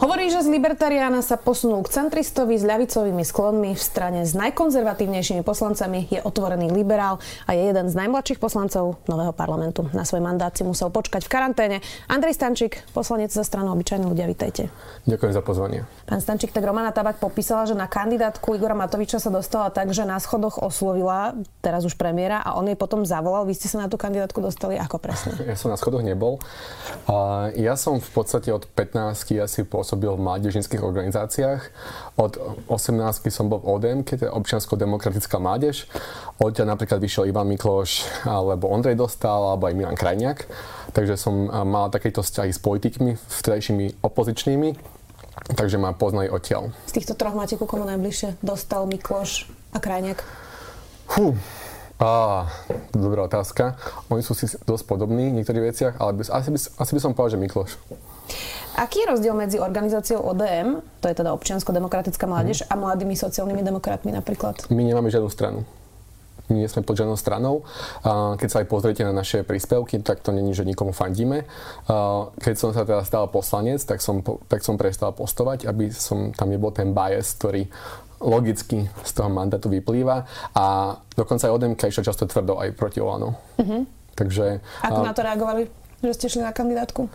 Hovorí, že z libertariána sa posunul k centristovi s ľavicovými sklonmi v strane s najkonzervatívnejšími poslancami, je otvorený liberál a je jeden z najmladších poslancov nového parlamentu. Na svoj mandát si musel počkať v karanténe. Andrej Stančík, poslanec za stranu Obyčajní ľudia, vítajte. Ďakujem za pozvanie. Pán Stančík, tak Romana Tabak popísala, že na kandidátku Igora Matoviča sa dostala tak, že na schodoch oslovila teraz už premiéra a on jej potom zavolal. Vy ste sa na tú kandidátku dostali ako presne? Ja som na schodoch nebol. Ja som v podstate od 15 asi pôsobil pôsobil v mládežnických organizáciách. Od 18 som bol v ODM, keď je občiansko-demokratická mládež. Odtiaľ napríklad vyšiel Ivan Mikloš, alebo Ondrej Dostal, alebo aj Milan Krajniak. Takže som mal takéto vzťahy s politikmi, vtedajšími opozičnými. Takže ma poznali odtiaľ. Z týchto troch máte ku komu najbližšie? Dostal, Mikloš a Krajniak? Fú, Á, dobrá otázka. Oni sú si dosť podobní v niektorých veciach, ale by, asi, by, asi by som povedal, že Mikloš. Aký je rozdiel medzi organizáciou ODM, to je teda občiansko-demokratická mládež, mm. a mladými sociálnymi demokratmi napríklad? My nemáme žiadnu stranu nie sme pod žiadnou stranou. Keď sa aj pozriete na naše príspevky, tak to není, že nikomu fandíme. Keď som sa teda stal poslanec, tak som, tak som prestal postovať, aby som tam nebol ten bias, ktorý logicky z toho mandátu vyplýva. A dokonca aj ODM išlo často tvrdo aj proti Olano. Mm-hmm. Takže, Ako na to reagovali, že ste šli na kandidátku?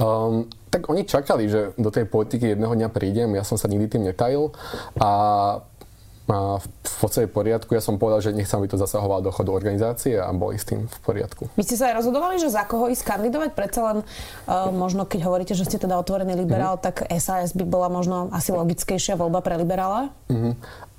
Um, tak oni čakali, že do tej politiky jedného dňa prídem, ja som sa nikdy tým netajil a a v podstate v poriadku. Ja som povedal, že nechcem, aby to zasahovalo do chodu organizácie a boli s tým v poriadku. Vy ste sa aj rozhodovali, že za koho ísť kandidovať? Predsa len uh, možno, keď hovoríte, že ste teda otvorený liberál, mm-hmm. tak SAS by bola možno asi logickejšia voľba pre liberála? Mm-hmm.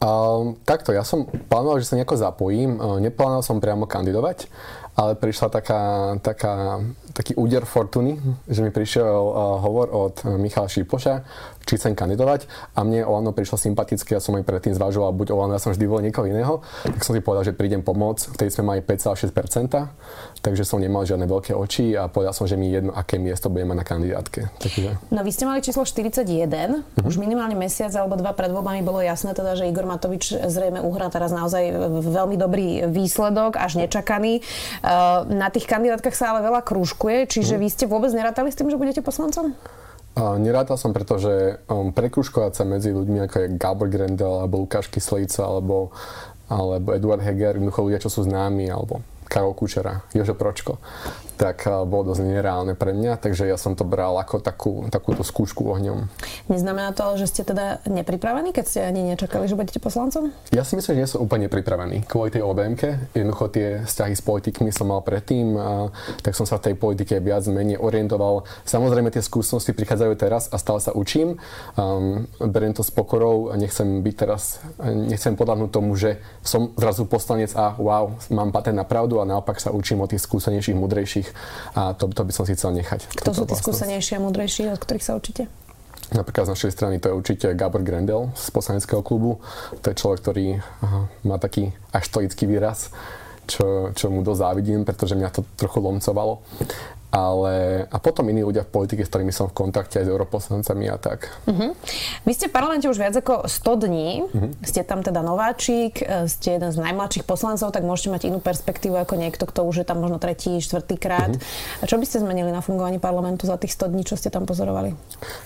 Uh, takto, ja som plánoval, že sa nejako zapojím. Neplánoval som priamo kandidovať ale prišla taká, taká, taký úder fortuny, že mi prišiel uh, hovor od Michala Šípoša, či chcem kandidovať. A mne Olano prišlo sympatické, ja som aj predtým zvažoval, buď Olano, ja som vždy bol niekoho iného, tak som si povedal, že prídem pomôcť, vtedy sme mali 5,6%, takže som nemal žiadne veľké oči a povedal som, že mi jedno, aké miesto budem mať na kandidátke. Takže... No vy ste mali číslo 41, uh-huh. už minimálne mesiac alebo dva pred voľbami bolo jasné teda, že Igor Matovič zrejme uhrá teraz naozaj veľmi dobrý výsledok, až nečakaný. Uh, na tých kandidátkach sa ale veľa krúžkuje, čiže uh-huh. vy ste vôbec nerátali s tým, že budete poslancom? A nerátal som, pretože um, prekruškovať sa medzi ľuďmi ako je Gabor Grendel, alebo Lukáš Kyslejca, alebo, alebo Eduard Heger, jednoducho ľudia, čo sú známi, alebo Karol Kučera, Jožo Pročko tak eh, bolo dosť nereálne pre mňa, takže ja som to bral ako takú, takúto skúšku ohňom. Neznamená to, že ste teda nepripravení, keď ste ani nečakali, že budete poslancom? Ja si myslím, že nie som úplne pripravený kvôli tej obm Jednoducho tie vzťahy s politikmi som mal predtým, a tak som sa v tej politike viac menej orientoval. Samozrejme tie skúsenosti prichádzajú teraz a stále sa učím. Um, beriem to s pokorou a nechcem byť teraz, nechcem podľahnúť tomu, že som zrazu poslanec a wow, mám patent na pravdu a naopak sa učím od tých skúsenejších, mudrejších mudrejších a to, to by som si chcel nechať. Kto sú tí skúsenejší a mudrejší, od ktorých sa učíte? Napríklad z našej strany to je určite Gabor Grendel z poslaneckého klubu. To je človek, ktorý aha, má taký až stoický výraz, čo, čo mu dosť závidím, pretože mňa to trochu lomcovalo ale a potom iní ľudia v politike, s ktorými som v kontakte aj s europoslancami a tak. Uh-huh. Vy ste v parlamente už viac ako 100 dní, uh-huh. ste tam teda nováčik, e, ste jeden z najmladších poslancov, tak môžete mať inú perspektívu ako niekto, kto už je tam možno tretí, štvrtý krát. Uh-huh. A čo by ste zmenili na fungovaní parlamentu za tých 100 dní, čo ste tam pozorovali?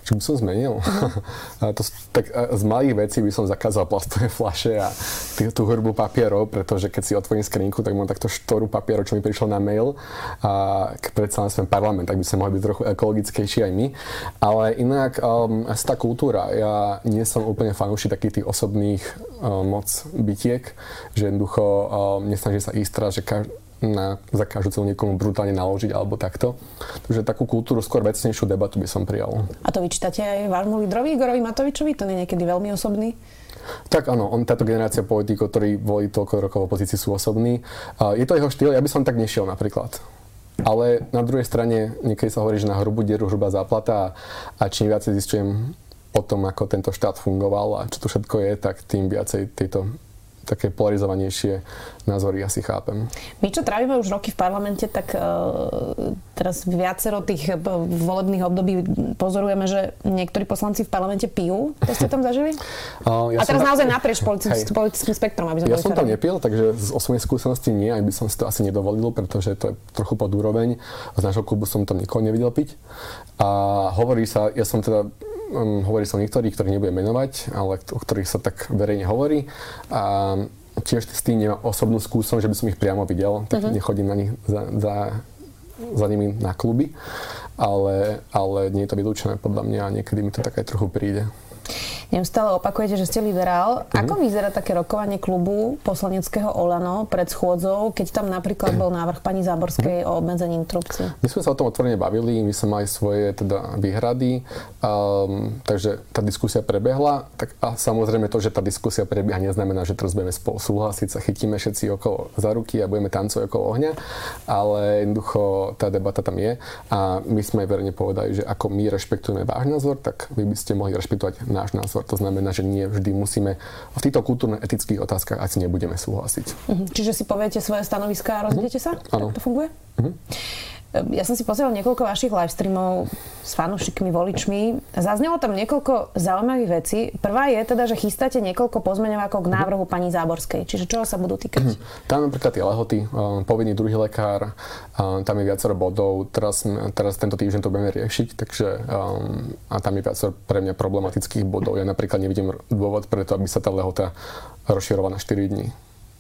Čo by som zmenil? Uh-huh. to, tak z malých vecí by som zakázal plastové flaše a tú, tú hrbu papierov, pretože keď si otvorím skrinku, tak mám takto štoru papierov, čo mi prišlo na mail a predsa sme parlament, tak by sme mohli byť trochu ekologickejší aj my. Ale inak um, tá kultúra, ja nie som úplne fanúšik takých tých osobných um, moc bytiek, že jednoducho um, nesnažím sa ísť teraz, že kaž- na, za každú cenu niekomu brutálne naložiť alebo takto. Takže takú kultúru, skôr vecnejšiu debatu by som prijal. A to vyčítate aj vášmu lídrovi Igorovi Matovičovi? To je niekedy veľmi osobný? Tak áno, on, táto generácia politikov, ktorí boli toľko rokov v opozícii, sú osobní. Uh, je to jeho štýl, ja by som tak nešiel napríklad. Ale na druhej strane niekedy sa hovorí, že na hrubú dieru hrubá záplata a, a čím viacej zistujem o tom, ako tento štát fungoval a čo to všetko je, tak tým viacej tejto také polarizovanejšie názory asi chápem. My, čo trávime už roky v parlamente, tak uh, teraz viacero tých e, volebných období pozorujeme, že niektorí poslanci v parlamente pijú. To ste tam zažili? Uh, ja A teraz naozaj naprieč politi- politickým spektrom, aby sme Ja som tam nepil, takže z osobnej skúsenosti nie, aj by som si to asi nedovolil, pretože to je trochu pod úroveň. Z nášho klubu som tam nikoho nevidel piť. A hovorí sa, ja som teda um, hovorí sa o niektorých, ktorých nebudem menovať, ale o ktorých sa tak verejne hovorí. A tiež s tým nemám osobnú skúsenosť, že by som ich priamo videl, tak uh-huh. nechodím na nich za, za, za nimi na kluby, ale, ale nie je to vylúčené podľa mňa a niekedy mi to tak aj trochu príde. Neustále opakujete, že ste liberál. Mm-hmm. Ako vyzerá také rokovanie klubu poslaneckého Olano pred schôdzou, keď tam napríklad bol návrh pani Záborskej mm-hmm. o obmedzení interrupcií? My sme sa o tom otvorene bavili, my sme mali svoje teda výhrady, um, takže tá diskusia prebehla. Tak a samozrejme to, že tá diskusia prebieha, neznamená, že teraz budeme spolu súhlasiť, sa chytíme všetci okolo za ruky a budeme tancovať okolo ohňa, ale jednoducho tá debata tam je a my sme aj verejne povedali, že ako my rešpektujeme váš názor, tak vy by ste mohli rešpektovať náš názor. To znamená, že nie vždy musíme v týchto kultúrno-etických otázkach asi nebudeme súhlasiť. Uh-huh. Čiže si poviete svoje stanoviská a rozhodnete uh-huh. sa? Áno. Tak to funguje? Uh-huh. Ja som si pozrel niekoľko vašich live streamov s fanúšikmi, voličmi. Zaznelo tam niekoľko zaujímavých vecí. Prvá je teda, že chystáte niekoľko pozmeňovákov k návrhu pani Záborskej. Čiže čoho sa budú týkať? Tam napríklad tie lehoty, povinný druhý lekár, tam je viacero bodov. Teraz, teraz tento týždeň to budeme riešiť, takže a tam je viacero pre mňa problematických bodov. Ja napríklad nevidím dôvod preto, aby sa tá lehota rozširovala na 4 dní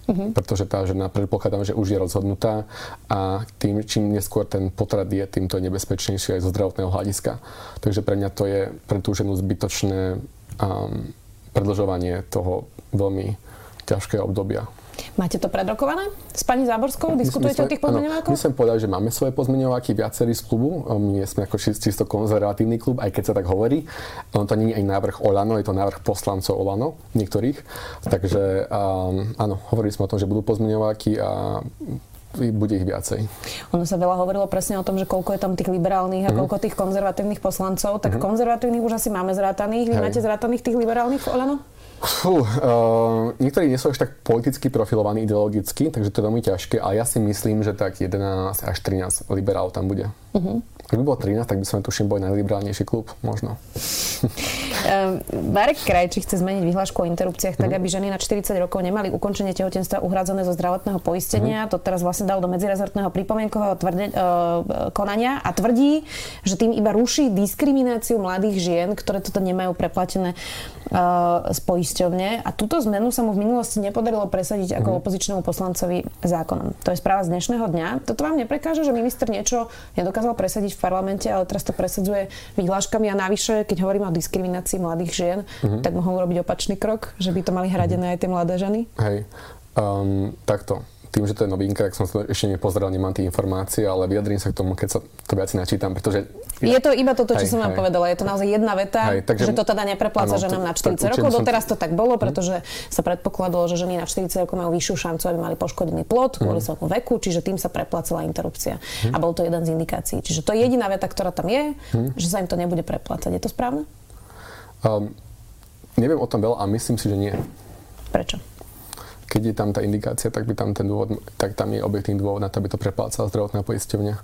uh-huh. pretože tá žena predpokladám, že už je rozhodnutá a tým, čím neskôr ten potrat je, tým to je nebezpečnejšie aj zo zdravotného hľadiska. Takže pre mňa to je pre tú ženu zbytočné um, predlžovanie toho veľmi ťažkého obdobia. Máte to predrokované s pani Záborskou? Diskutujete o tých pozmeňovákoch? My sme povedali, že máme svoje pozmeňováky viacerí z klubu. My sme ako čisto konzervatívny klub, aj keď sa tak hovorí. On to nie je aj návrh Olano, je to návrh poslancov Olano, niektorých. Takže um, áno, hovorili sme o tom, že budú pozmeňováky a bude ich viacej. Ono sa veľa hovorilo presne o tom, že koľko je tam tých liberálnych a mm. koľko tých konzervatívnych poslancov. Tak mm. konzervatívnych už asi máme zrátaných. Vy Hej. máte zrátaných tých liberálnych Olano? Uh, niektorí nie sú až tak politicky profilovaní ideologicky, takže to je veľmi ťažké, ale ja si myslím, že tak 11 až 13 liberálov tam bude. Uh-huh. Ak by bolo 13, tak by sme tuším boli najliberálnejší klub, možno. Um, Marek Krajčí chce zmeniť vyhlášku o interrupciách tak, mhm. aby ženy na 40 rokov nemali ukončenie tehotenstva uhradzené zo zdravotného poistenia. Mm. To teraz vlastne dal do medzirezortného pripomienkového tvrde, uh, konania a tvrdí, že tým iba ruší diskrimináciu mladých žien, ktoré toto nemajú preplatené uh, z poisťovne. A túto zmenu sa mu v minulosti nepodarilo presadiť ako mm. opozičnému poslancovi zákonom. To je správa z dnešného dňa. Toto vám neprekáže, že minister niečo nedokázal presadiť v parlamente, ale teraz to presadzuje vyhláškami a navyše, keď hovoríme o diskriminácii mladých žien, uh-huh. tak mohol robiť opačný krok, že by to mali hradené uh-huh. aj tie mladé ženy? Hej, um, takto tým, že to je novinka, tak som to ešte nepozeral, nemám tie informácie, ale vyjadrím sa k tomu, keď sa to viac načítam, pretože... Je to iba toto, čo hej, som vám hej. povedala. Je to naozaj jedna veta, hej, takže, že to teda neprepláca ano, ženám na 40 tak, rokov. Doteraz to tak bolo, mhm. pretože sa predpokladalo, že ženy na 40 rokov majú vyššiu šancu, aby mali poškodený plod kvôli mm. svojmu veku, čiže tým sa preplácala interrupcia. Mm. A bol to jeden z indikácií. Čiže to je jediná veta, ktorá tam je, mm. že sa im to nebude preplácať. Je to správne? Um, Neviem o tom veľa a myslím si, že nie. Prečo? Keď je tam tá indikácia, tak by tam ten dôvod, tak tam je objektívny dôvod na to, aby to preplácala zdravotná poisťovňa.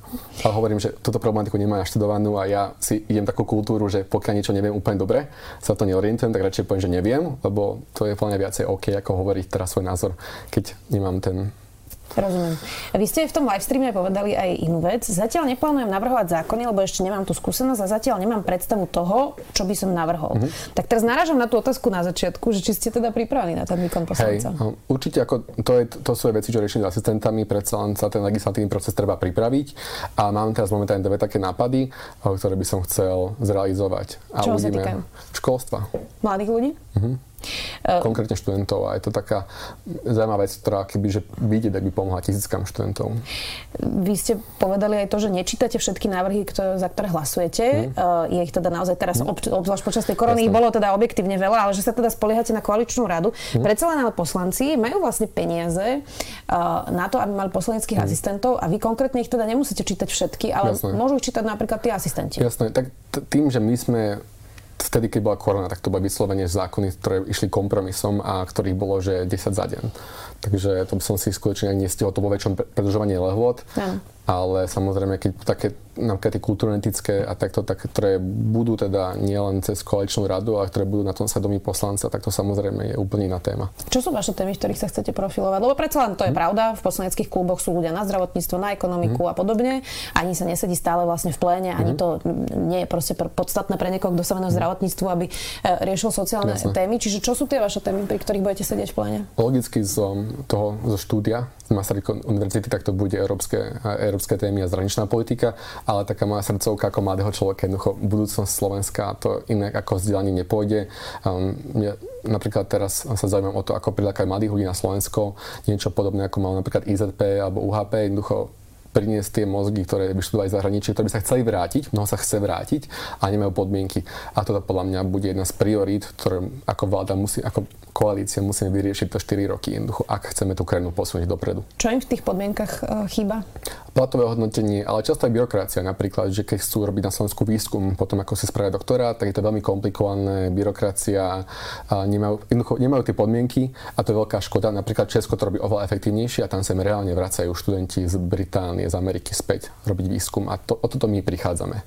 Ale hovorím, že túto problematiku nemám naštudovanú a ja si idem takú kultúru, že pokiaľ niečo neviem úplne dobre, sa to neorientujem, tak radšej poviem, že neviem, lebo to je plne viacej OK, ako hovoriť teraz svoj názor, keď nemám ten Rozumiem. Vy ste v tom live streame povedali aj inú vec. Zatiaľ neplánujem navrhovať zákony, lebo ešte nemám tú skúsenosť a zatiaľ nemám predstavu toho, čo by som navrhol. Mm-hmm. Tak teraz narážam na tú otázku na začiatku, že či ste teda pripravení na ten výkon poslanca. Hej, no, určite ako to, je, to sú veci, čo riešim s asistentami, predsa len sa ten legislatívny proces treba pripraviť a mám teraz momentálne dve také nápady, ktoré by som chcel zrealizovať. A čo uvidíme. Školstva. Mladých ľudí? Mm-hmm. Eh, konkrétne študentov a je to taká zaujímavá vec, ktorá keby, že vidieť, ak by pomohla tisíckam študentov. Vy ste povedali aj to, že nečítate všetky návrhy, ktoré, za ktoré hlasujete. Hmm. Je ich teda naozaj teraz, hmm. obzvlášť počas tej korony, Jasne. bolo teda objektívne veľa, ale že sa teda spoliehate na koaličnú radu. Hmm. Predsa len ale poslanci majú vlastne peniaze eh, na to, aby mali poslaneckých hmm. asistentov a vy konkrétne ich teda nemusíte čítať všetky, ale Jasne. môžu čítať napríklad tí asistenti. Jasné, tak tým, že my sme vtedy, keď bola korona, tak to boli vyslovene zákony, ktoré išli kompromisom a ktorých bolo, že 10 za deň. Takže to by som si skutočne nestihol to vo väčšom predlžovanie lehôd. Ale samozrejme, keď také napríklad tie kultúrno-etické a takto, tak, ktoré budú teda nielen cez koaličnú radu, ale ktoré budú na tom svedomí poslanca, tak to samozrejme je úplne iná téma. Čo sú vaše témy, v ktorých sa chcete profilovať? Lebo predsa len to je hmm. pravda, v poslaneckých kluboch sú ľudia na zdravotníctvo, na ekonomiku hmm. a podobne. Ani sa nesedí stále vlastne v pléne, ani hmm. to nie je proste podstatné pre niekoho, kto sa venuje zdravotníctvu, aby e, riešil sociálne Jasne. témy. Čiže čo sú tie vaše témy, pri ktorých budete sedieť v pléne? Logicky z toho, zo štúdia z Masaryko univerzity, tak to bude európske, európske témy a zahraničná politika, ale taká moja srdcovka ako mladého človeka, jednoducho budúcnosť Slovenska, to inak ako vzdelanie nepôjde. Um, ja napríklad teraz sa zaujímam o to, ako prilákať mladých ľudí na Slovensko, niečo podobné ako mal napríklad IZP alebo UHP, jednoducho priniesť tie mozgy, ktoré vyštudovali zahraničie, ktoré by sa chceli vrátiť, mnoho sa chce vrátiť a nemajú podmienky. A toto podľa mňa bude jedna z priorít, ktoré ako vláda musí, ako koalícia musíme vyriešiť to 4 roky jednoducho, ak chceme tú krajinu posunúť dopredu. Čo im v tých podmienkach uh, chýba? Platové hodnotenie, ale často aj byrokracia. Napríklad, že keď chcú robiť na Slovensku výskum, potom ako si spravia doktorát, tak je to veľmi komplikované, byrokracia, a nemajú, nemajú tie podmienky a to je veľká škoda. Napríklad Česko to robí oveľa efektívnejšie a tam sa reálne vracajú študenti z Británie, z Ameriky späť robiť výskum a to, o toto my prichádzame.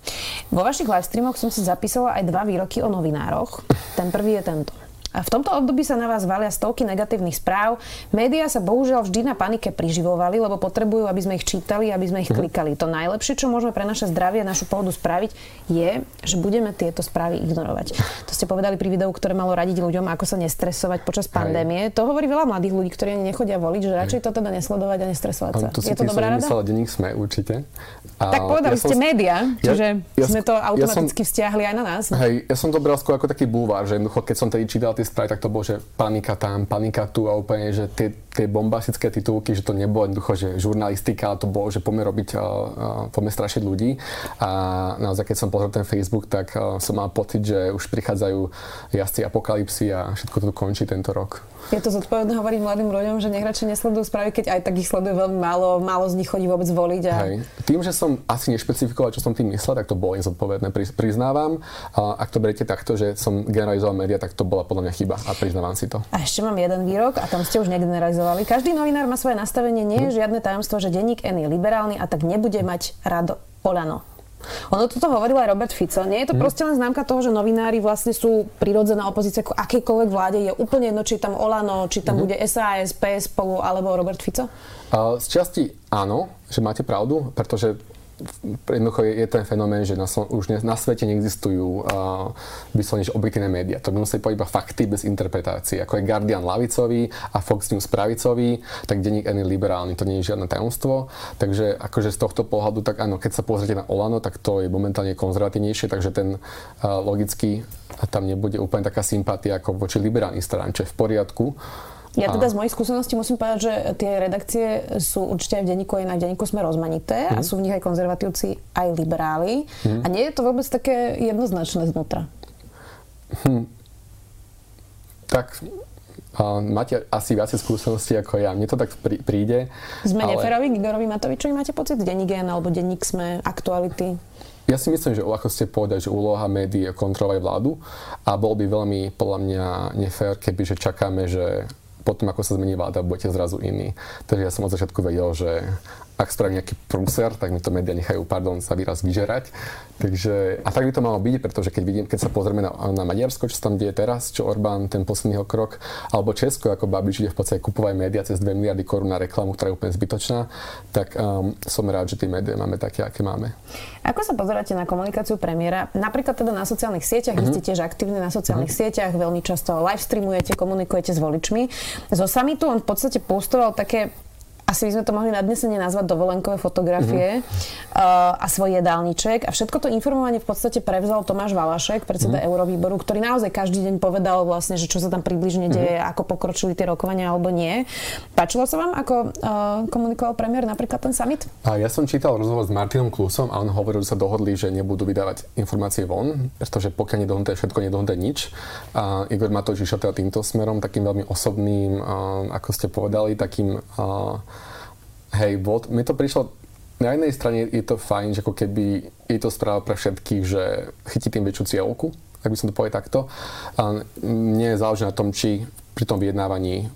Vo vašich live streamoch som si zapísala aj dva výroky o novinároch. Ten prvý je tento. A v tomto období sa na vás valia stovky negatívnych správ. Média sa bohužiaľ vždy na panike priživovali, lebo potrebujú, aby sme ich čítali, aby sme ich mhm. klikali. To najlepšie, čo môžeme pre naše zdravie a našu pohodu spraviť, je, že budeme tieto správy ignorovať. To ste povedali pri videu, ktoré malo radiť ľuďom, ako sa nestresovať počas pandémie. To hovorí veľa mladých ľudí, ktorí ani nechodia voliť, že radšej to teda nesledovať a nestresovať sa. To je to dobrá rada? denník sme určite. A tak povedali ja ste som, média, čiže ja, ja sme to automaticky ja som, vzťahli aj na nás. Hej, ja som to bral skôr ako taký búvar, že jednoducho, keď som tedy čítal tie správy, tak to bolo, že panika tam, panika tu a úplne, že tie, tie bombastické titulky, že to nebolo jednoducho, že žurnalistika, ale to bolo, že poďme robiť, uh, uh, poďme strašiť ľudí. A naozaj, keď som pozrel ten Facebook, tak uh, som mal pocit, že už prichádzajú jazdci apokalipsy a všetko to končí tento rok. Je to zodpovedné hovoriť mladým ľuďom, že nech radšej nesledujú správy, keď aj tak ich sleduje veľmi málo, málo z nich chodí vôbec voliť. A... Hej. Tým, že som asi nešpecifikoval, čo som tým myslel, tak to bolo nezodpovedné, priznávam. A ak to beriete takto, že som generalizoval média, tak to bola podľa mňa chyba a priznávam si to. A ešte mám jeden výrok a tam ste už negeneralizovali. Každý novinár má svoje nastavenie, nie je žiadne tajomstvo, že denník N je liberálny a tak nebude mať rado Olano. Ono toto hovoril aj Robert Fico. Nie je to hmm. proste len známka toho, že novinári vlastne sú prirodzená opozícia k akejkoľvek vláde. Je úplne jedno, či tam Olano, či tam hmm. bude SAS, PS spolu alebo Robert Fico? Z časti áno, že máte pravdu, pretože jednoducho je, je ten fenomén, že na, už ne, na svete neexistujú uh, vyslovene objektívne médiá. To by museli povedať iba fakty bez interpretácie. Ako je Guardian lavicový a Fox News pravicový, tak denník N liberálny. To nie je žiadne tajomstvo. Takže akože z tohto pohľadu, tak áno, keď sa pozrite na Olano, tak to je momentálne konzervatívnejšie, takže ten uh, logicky tam nebude úplne taká sympatia ako voči liberálnym stranám, čo je v poriadku. Ja teda z mojej skúsenosti musím povedať, že tie redakcie sú určite aj v denníku, aj na denníku sme rozmanité mm. a mhm. sú v nich aj konzervatívci, aj liberáli. Mm. A nie je to vôbec také jednoznačné znútra. Hm. Tak a máte asi viacej skúseností ako ja. Mne to tak prí, príde. Sme ale... Neferovi, Igorovi Matovičovi máte pocit? Denník alebo denník Sme, aktuality? Ja si myslím, že ako ste povedali, že úloha médií je kontrolovať vládu a bol by veľmi podľa mňa nefér, keby že čakáme, že potom, ako sa zmení vláda, budete zrazu iní. Takže ja som od začiatku vedel, že ak spravím nejaký prúser, tak mi to médiá nechajú, pardon, sa výraz vyžerať. Takže, a tak by to malo byť, pretože keď, vidím, keď sa pozrieme na, na Maďarsko, čo tam deje teraz, čo Orbán, ten posledný krok, alebo Česko, ako Babiš ide v podstate kupovať médiá cez 2 miliardy korún na reklamu, ktorá je úplne zbytočná, tak um, som rád, že tie médiá máme také, aké máme. Ako sa pozeráte na komunikáciu premiéra? Napríklad teda na sociálnych sieťach, mm-hmm. vy ste mhm. tiež aktívni na sociálnych mm-hmm. sieťach, veľmi často live streamujete, komunikujete s voličmi. Zo samitu on v podstate postoval také asi by sme to mohli nadnesene nazvať dovolenkové fotografie mm-hmm. uh, a svoj jedálniček. A všetko to informovanie v podstate prevzal Tomáš Valašek, predseda mm-hmm. Eurovýboru, ktorý naozaj každý deň povedal vlastne, že čo sa tam približne deje, mm-hmm. ako pokročili tie rokovania alebo nie. Páčilo sa vám, ako uh, komunikoval premiér napríklad ten summit? A ja som čítal rozhovor s Martinom Klusom a on hovoril, že sa dohodli, že nebudú vydávať informácie von, pretože pokiaľ nedohodnuté všetko, nedohodnuté nič. A Igor Matovič išiel teda týmto smerom, takým veľmi osobným, uh, ako ste povedali, takým uh, Hej, bol, mi to prišlo, na jednej strane je to fajn, že ako keby je to správa pre všetkých, že chytí tým väčšiu cieľku, ak by som to povedal takto. A mne záleží na tom, či pri tom vyjednávaní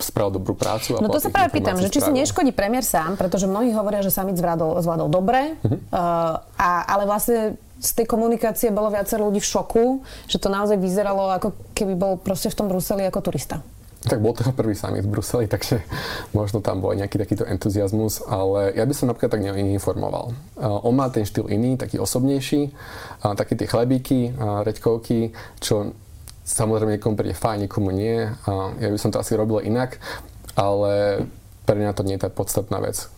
spravil dobrú prácu. A no to sa práve pýtam, že či si neškodí premiér sám, pretože mnohí hovoria, že samic zvládol, zvládol dobre, uh, a, ale vlastne z tej komunikácie bolo viacero ľudí v šoku, že to naozaj vyzeralo ako keby bol proste v tom Bruseli ako turista. Tak bol to prvý summit v Bruseli, takže možno tam bol nejaký takýto entuziasmus, ale ja by som napríklad tak neinformoval. On má ten štýl iný, taký osobnejší, také tie chlebíky, reďkovky, čo samozrejme niekomu príde fajn, niekomu nie. Ja by som to asi robil inak, ale pre mňa to nie je tá podstatná vec.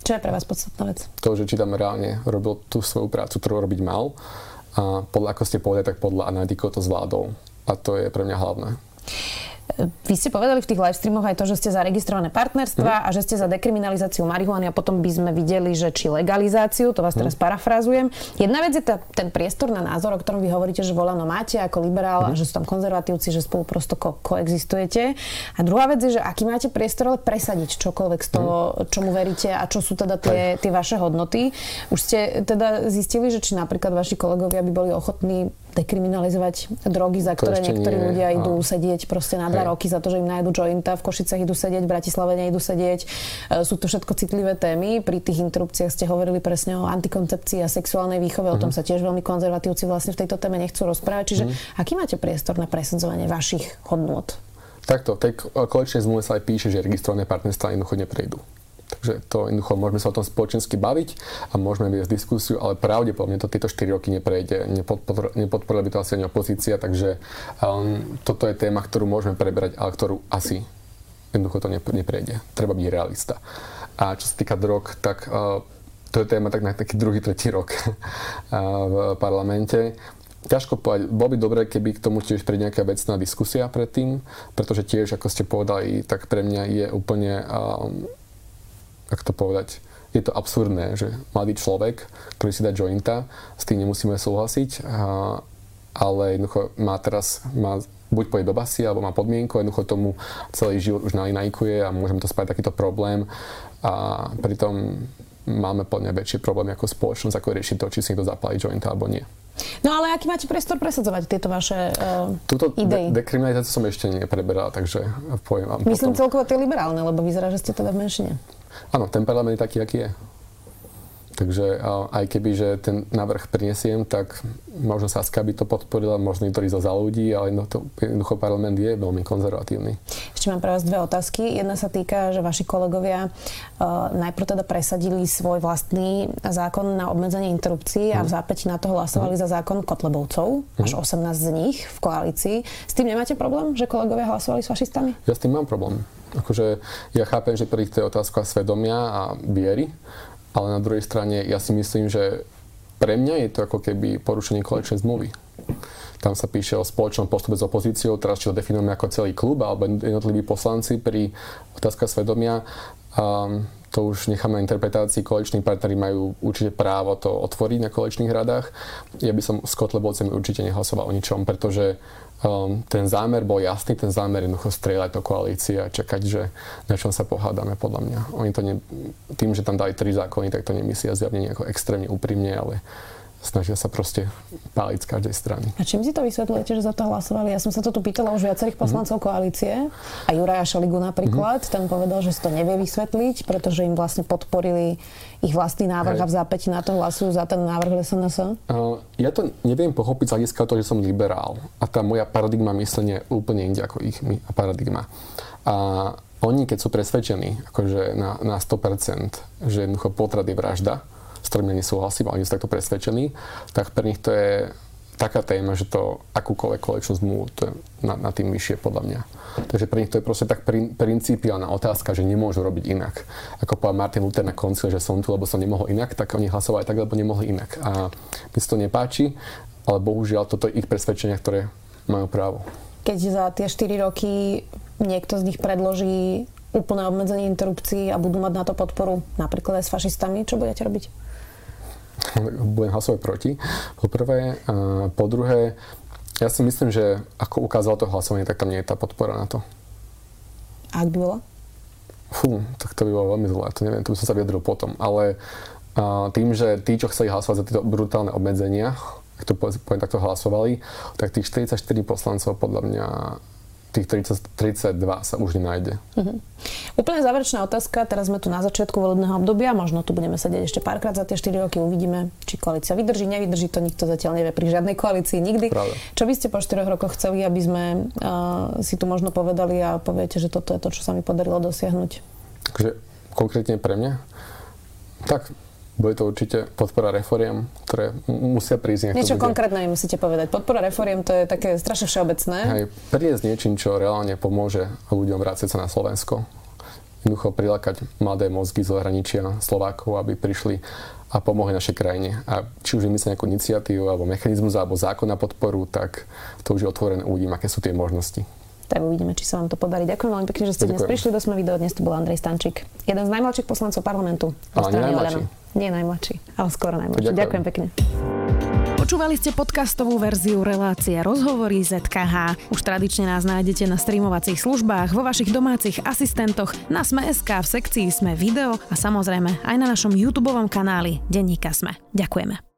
Čo je pre vás podstatná vec? To, že či tam reálne robil tú svoju prácu, ktorú robiť mal. A podľa, ako ste povedali, tak podľa analytikov to zvládol. A to je pre mňa hlavné. Vy ste povedali v tých live streamoch aj to, že ste za registrované partnerstva mm. a že ste za dekriminalizáciu marihuany a potom by sme videli, že či legalizáciu, to vás teraz mm. parafrazujem. Jedna vec je tá, ten priestor na názor, o ktorom vy hovoríte, že volano máte ako liberál mm. a mhm. že sú tam konzervatívci, že spolu prosto ko- koexistujete. A druhá vec je, že aký máte priestor ale presadiť čokoľvek z toho, mm. čomu veríte a čo sú teda tie, tie vaše hodnoty. Už ste teda zistili, že či napríklad vaši kolegovia by boli ochotní dekriminalizovať drogy, za ktoré niektorí nie, ľudia idú a... sedieť proste na dva roky za to, že im nájdu jointa, v Košicach idú sedieť, v Bratislave neidú sedieť. E, sú to všetko citlivé témy. Pri tých interrupciách ste hovorili presne o antikoncepcii a sexuálnej výchove, uh-huh. o tom mhm. sa tiež veľmi konzervatívci vlastne v tejto téme nechcú rozprávať. Čiže uh-huh. aký máte priestor na presadzovanie vašich hodnôt? Takto, tej kolečnej zmluve sa aj píše, že registrované partnerstvá jednoducho neprejdú. Takže to jednoducho môžeme sa o tom spoločensky baviť a môžeme viesť diskusiu, ale pravdepodobne to tieto 4 roky neprejde. Nepodpor, nepodporila by to asi ani opozícia, takže um, toto je téma, ktorú môžeme preberať, ale ktorú asi jednoducho to neprejde. Treba byť realista. A čo sa týka drog, tak uh, to je téma tak na taký druhý, tretí rok uh, v parlamente. Ťažko povedať, bolo by dobré, keby k tomu tiež príde nejaká vecná diskusia predtým, pretože tiež, ako ste povedali, tak pre mňa je úplne um, ako to povedať, je to absurdné, že mladý človek, ktorý si dá jointa, s tým nemusíme súhlasiť, a, ale jednoducho má teraz, má buď pôjde do basy, alebo má podmienku, jednoducho tomu celý život už nalinajkuje a môžeme to spať takýto problém a pritom máme podľa väčšie problémy ako spoločnosť, ako riešiť to, či si niekto zapálí jointa alebo nie. No ale aký máte priestor presadzovať tieto vaše uh, Túto idei? De- dekriminalizáciu som ešte nepreberal, takže poviem vám Myslím potom. celkovo tie liberálne, lebo vyzerá, že ste teda v menšine. Áno, ten parlament je taký, aký je. Takže aj keby, že ten návrh prinesiem, tak možno Saska by to podporila, možno niektorí za, za ľudí, ale jednoducho parlament je veľmi konzervatívny. Ešte mám pre vás dve otázky. Jedna sa týka, že vaši kolegovia uh, najprv teda presadili svoj vlastný zákon na obmedzenie interrupcií a v mhm. zápäti na to hlasovali mm. za zákon Kotlebovcov, mm. až 18 z nich v koalícii. S tým nemáte problém, že kolegovia hlasovali s fašistami? Ja s tým mám problém. Akože ja chápem, že pri to je otázka svedomia a viery, ale na druhej strane ja si myslím, že pre mňa je to ako keby porušenie kolečnej zmluvy. Tam sa píše o spoločnom postupe s opozíciou, teraz či to definujeme ako celý klub alebo jednotliví poslanci pri otázka svedomia. Um, to už necháme na interpretácii. Koaliční partnery majú určite právo to otvoriť na koaličných radách. Ja by som s Kotlebovcami určite nehlasoval o ničom, pretože um, ten zámer bol jasný, ten zámer jednoducho strieľať do koalície a čakať, že na čom sa pohádame, podľa mňa. Oni to ne, tým, že tam dali tri zákony, tak to nemyslia zjavne nejako extrémne úprimne, ale snažia sa proste páliť z každej strany. A čím si to vysvetľujete, že za to hlasovali? Ja som sa to tu pýtala už viacerých mhm. poslancov mm-hmm. koalície a Juraja Šaligu napríklad, mm-hmm. ten povedal, že si to nevie vysvetliť, pretože im vlastne podporili ich vlastný návrh Hej. a v zápäti na to hlasujú za ten návrh SNS? Uh, ja to neviem pochopiť z hľadiska toho, že som liberál a tá moja paradigma myslenia je úplne inde ako ich paradigma. A oni, keď sú presvedčení akože na, na 100%, že jednoducho potrat je vražda, s ktorými nesúhlasím, ale nie sú takto presvedčení, tak pre nich to je taká téma, že to akúkoľvek kolečnú zmluvu, to je na, na tým vyššie podľa mňa. Takže pre nich to je proste tak prin, principiálna otázka, že nemôžu robiť inak. Ako povedal Martin Luther na konci, že som tu, lebo som nemohol inak, tak oni hlasovali tak, lebo nemohli inak. A mi sa to nepáči, ale bohužiaľ toto je ich presvedčenia, ktoré majú právo. Keď za tie 4 roky niekto z nich predloží úplné obmedzenie interrupcií a budú mať na to podporu napríklad aj s fašistami, čo budete robiť? Budem hlasovať proti. Po prvé. A po druhé, ja si myslím, že ako ukázalo to hlasovanie, tak tam nie je tá podpora na to. A ak by bola? Fú, tak to by bolo veľmi zlé, to neviem, to by som sa vyjadril potom. Ale a tým, že tí, čo chceli hlasovať za tieto brutálne obmedzenia, ak to poviem takto hlasovali, tak tých 44 poslancov podľa mňa tých 30, 32 sa už nenájde. Uh-huh. Úplne záverečná otázka. Teraz sme tu na začiatku volebného obdobia. Možno tu budeme sedieť ešte párkrát za tie 4 roky. Uvidíme, či koalícia vydrží, nevydrží. To nikto zatiaľ nevie pri žiadnej koalícii nikdy. Pravda. Čo by ste po 4 rokoch chceli, aby sme uh, si tu možno povedali a poviete, že toto je to, čo sa mi podarilo dosiahnuť? Takže konkrétne pre mňa? Tak bude to určite podpora reforiem, ktoré musia prísť. Niečo konkrétne musíte povedať. Podpora reforiem to je také strašne všeobecné. Hej, prísť niečím, čo reálne pomôže ľuďom vrátiť sa na Slovensko. Jednoducho prilákať mladé mozgy z zahraničia Slovákov, aby prišli a pomohli našej krajine. A či už vymyslí nejakú iniciatívu, alebo mechanizmus, alebo zákon na podporu, tak to už je otvorené. Uvidím, aké sú tie možnosti tak uvidíme, či sa vám to podarí. Ďakujem veľmi pekne, že ste Ďakujem. dnes prišli do Sme video. Dnes tu bol Andrej Stančík, jeden z najmladších poslancov parlamentu. Ale najmladší. Nie najmladší, ale skoro najmladší. Ďakujem. Ďakujem pekne. Počúvali ste podcastovú verziu relácie Rozhovory ZKH. Už tradične nás nájdete na streamovacích službách, vo vašich domácich asistentoch, na Sme.sk, v sekcii Sme video a samozrejme aj na našom YouTube kanáli Denníka Sme. Ďakujeme.